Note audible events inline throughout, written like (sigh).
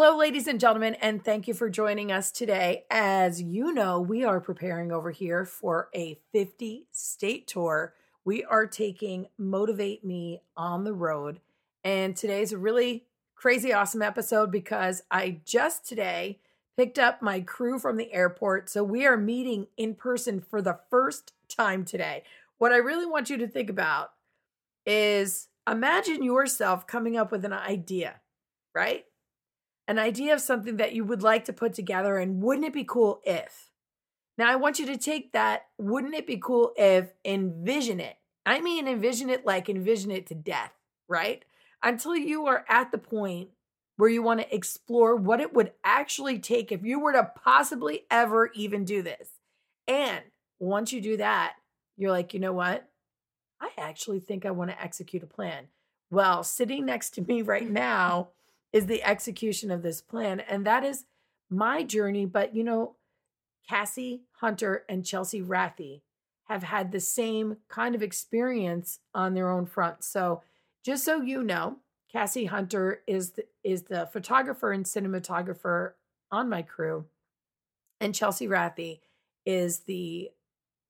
Hello, ladies and gentlemen, and thank you for joining us today. As you know, we are preparing over here for a 50 state tour. We are taking Motivate Me on the road. And today's a really crazy, awesome episode because I just today picked up my crew from the airport. So we are meeting in person for the first time today. What I really want you to think about is imagine yourself coming up with an idea, right? An idea of something that you would like to put together and wouldn't it be cool if? Now i want you to take that wouldn't it be cool if envision it. I mean envision it like envision it to death right? Until you are at the point where you want to explore what it would actually take if you were to possibly ever even do this. And once you do that you're like you know what? I actually think i want to execute a plan. Well sitting next to me right now is the execution of this plan. And that is my journey. But, you know, Cassie Hunter and Chelsea Rathie have had the same kind of experience on their own front. So, just so you know, Cassie Hunter is the, is the photographer and cinematographer on my crew, and Chelsea Rathie is the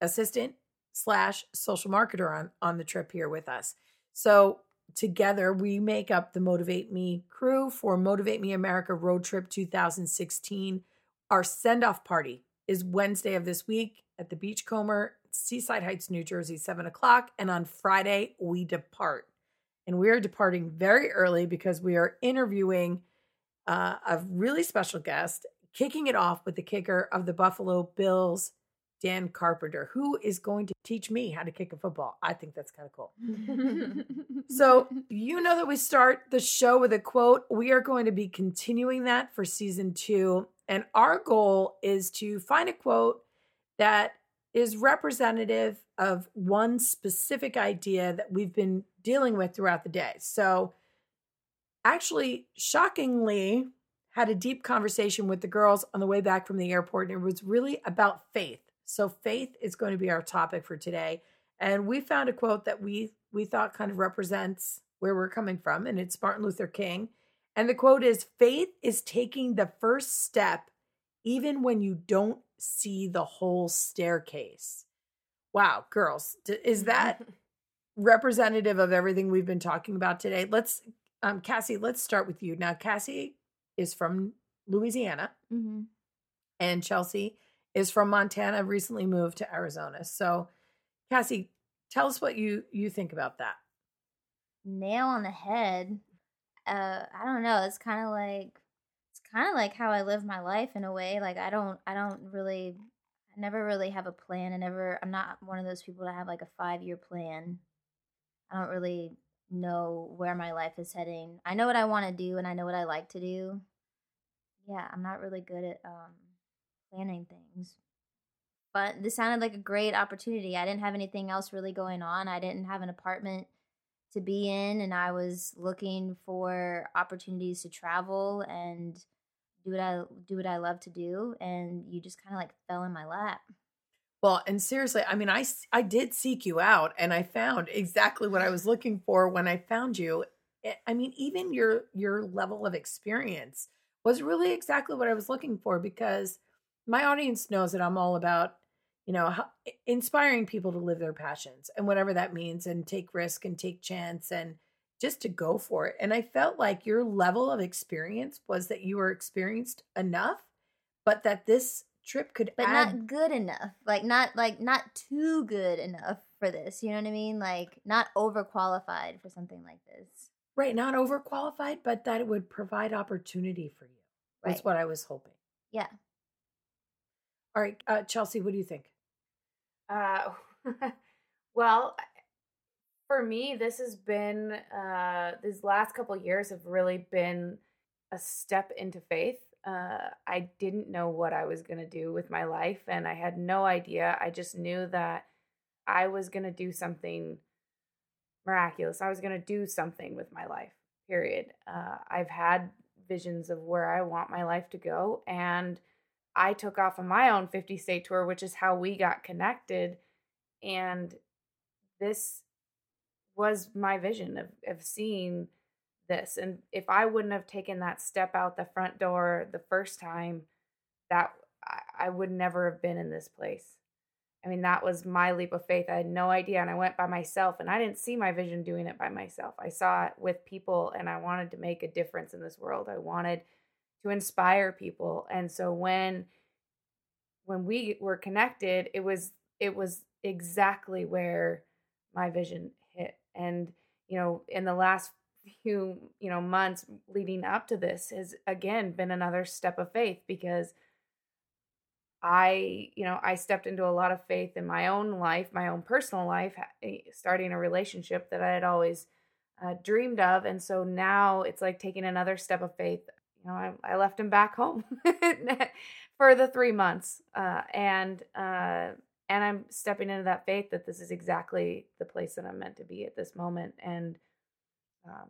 assistant slash social marketer on on the trip here with us. So together we make up the Motivate Me crew for Motivate Me America Road Trip 2016. Our send off party is Wednesday of this week at the Beachcomber, Seaside Heights, New Jersey, 7 o'clock. And on Friday, we depart. And we are departing very early because we are interviewing uh, a really special guest, kicking it off with the kicker of the Buffalo Bills Dan Carpenter, who is going to teach me how to kick a football. I think that's kind of cool. (laughs) so, you know that we start the show with a quote. We are going to be continuing that for season two. And our goal is to find a quote that is representative of one specific idea that we've been dealing with throughout the day. So, actually, shockingly, had a deep conversation with the girls on the way back from the airport, and it was really about faith so faith is going to be our topic for today. And we found a quote that we we thought kind of represents where we're coming from, and it's Martin Luther King. And the quote is faith is taking the first step even when you don't see the whole staircase. Wow, girls, is that representative of everything we've been talking about today? Let's um Cassie, let's start with you. Now Cassie is from Louisiana. Mm-hmm. And Chelsea is from Montana, recently moved to Arizona. So, Cassie, tell us what you you think about that. Nail on the head. Uh, I don't know. It's kind of like it's kind of like how I live my life in a way. Like I don't I don't really I never really have a plan. I never I'm not one of those people that have like a five year plan. I don't really know where my life is heading. I know what I want to do and I know what I like to do. Yeah, I'm not really good at um planning things. But this sounded like a great opportunity. I didn't have anything else really going on. I didn't have an apartment to be in, and I was looking for opportunities to travel and do what I do what I love to do. And you just kind of like fell in my lap. Well, and seriously, I mean, I I did seek you out, and I found exactly what I was looking for when I found you. Eh, I mean, even your your level of experience was really exactly what I was looking for because my audience knows that I'm all about, you know, inspiring people to live their passions and whatever that means and take risk and take chance and just to go for it. And I felt like your level of experience was that you were experienced enough, but that this trip could but add... not good enough. Like not like not too good enough for this. You know what I mean? Like not overqualified for something like this. Right, not overqualified, but that it would provide opportunity for you. That's right. what I was hoping. Yeah. All right, uh, Chelsea, what do you think? Uh, (laughs) well, for me, this has been uh, these last couple years have really been a step into faith. Uh, I didn't know what I was going to do with my life, and I had no idea. I just knew that I was going to do something miraculous. I was going to do something with my life, period. Uh, I've had visions of where I want my life to go, and I took off on my own 50 state tour, which is how we got connected. And this was my vision of, of seeing this. And if I wouldn't have taken that step out the front door the first time, that I, I would never have been in this place. I mean, that was my leap of faith. I had no idea. And I went by myself and I didn't see my vision doing it by myself. I saw it with people and I wanted to make a difference in this world. I wanted to inspire people. And so when when we were connected, it was it was exactly where my vision hit. And you know, in the last few, you know, months leading up to this has again been another step of faith because I, you know, I stepped into a lot of faith in my own life, my own personal life, eh, starting a relationship that I had always uh, dreamed of. And so now it's like taking another step of faith. Know, I, I left him back home (laughs) for the three months. Uh, and, uh, and I'm stepping into that faith that this is exactly the place that I'm meant to be at this moment. And, um,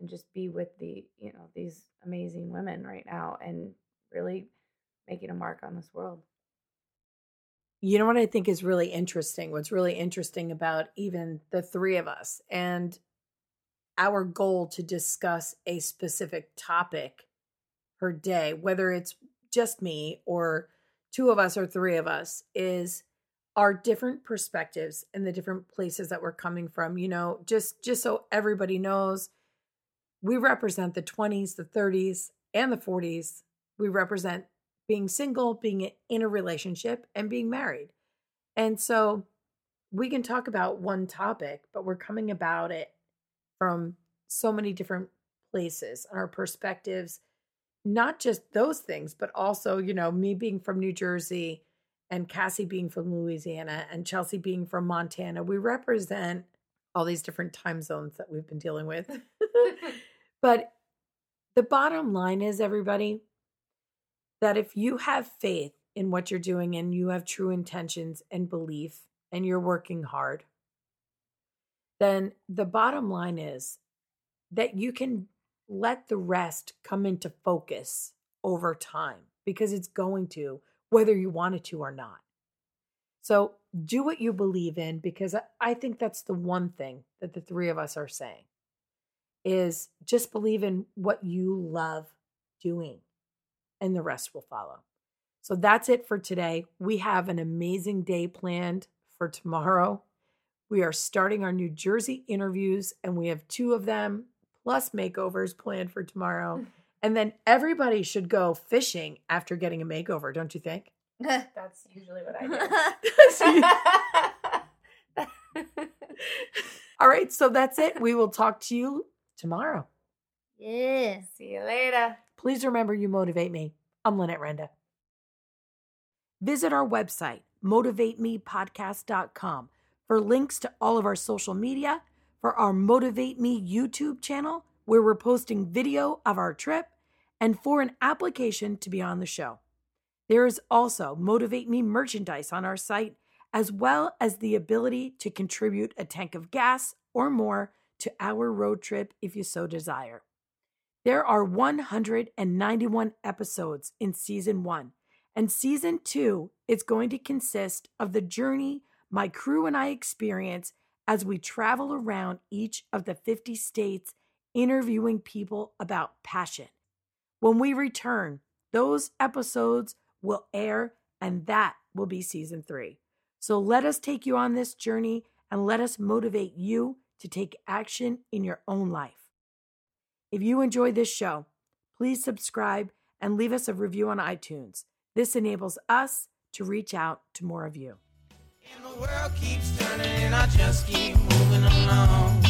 and just be with the, you know, these amazing women right now and really making a mark on this world. You know what I think is really interesting? What's really interesting about even the three of us and our goal to discuss a specific topic day, whether it's just me or two of us or three of us, is our different perspectives and the different places that we're coming from. You know, just just so everybody knows, we represent the 20s, the 30s, and the 40s. We represent being single, being in a relationship, and being married. And so we can talk about one topic, but we're coming about it from so many different places, our perspectives, not just those things, but also, you know, me being from New Jersey and Cassie being from Louisiana and Chelsea being from Montana. We represent all these different time zones that we've been dealing with. (laughs) (laughs) but the bottom line is, everybody, that if you have faith in what you're doing and you have true intentions and belief and you're working hard, then the bottom line is that you can let the rest come into focus over time because it's going to, whether you want it to or not. So do what you believe in because I think that's the one thing that the three of us are saying is just believe in what you love doing and the rest will follow. So that's it for today. We have an amazing day planned for tomorrow. We are starting our New Jersey interviews, and we have two of them plus makeovers planned for tomorrow. Hmm. And then everybody should go fishing after getting a makeover, don't you think? (laughs) That's usually what I do. (laughs) All right, so that's it. We will talk to you tomorrow. Yeah. See you later. Please remember you motivate me. I'm Lynette Renda. Visit our website, motivatemepodcast.com, for links to all of our social media, for our Motivate Me YouTube channel, where we're posting video of our trip, and for an application to be on the show. There is also Motivate Me merchandise on our site, as well as the ability to contribute a tank of gas or more to our road trip if you so desire. There are 191 episodes in season one, and season two is going to consist of the journey my crew and I experience as we travel around each of the 50 states interviewing people about passion. When we return, those episodes will air, and that will be season three. So let us take you on this journey and let us motivate you to take action in your own life. If you enjoy this show, please subscribe and leave us a review on iTunes. This enables us to reach out to more of you. And the world keeps turning, and I just keep moving along.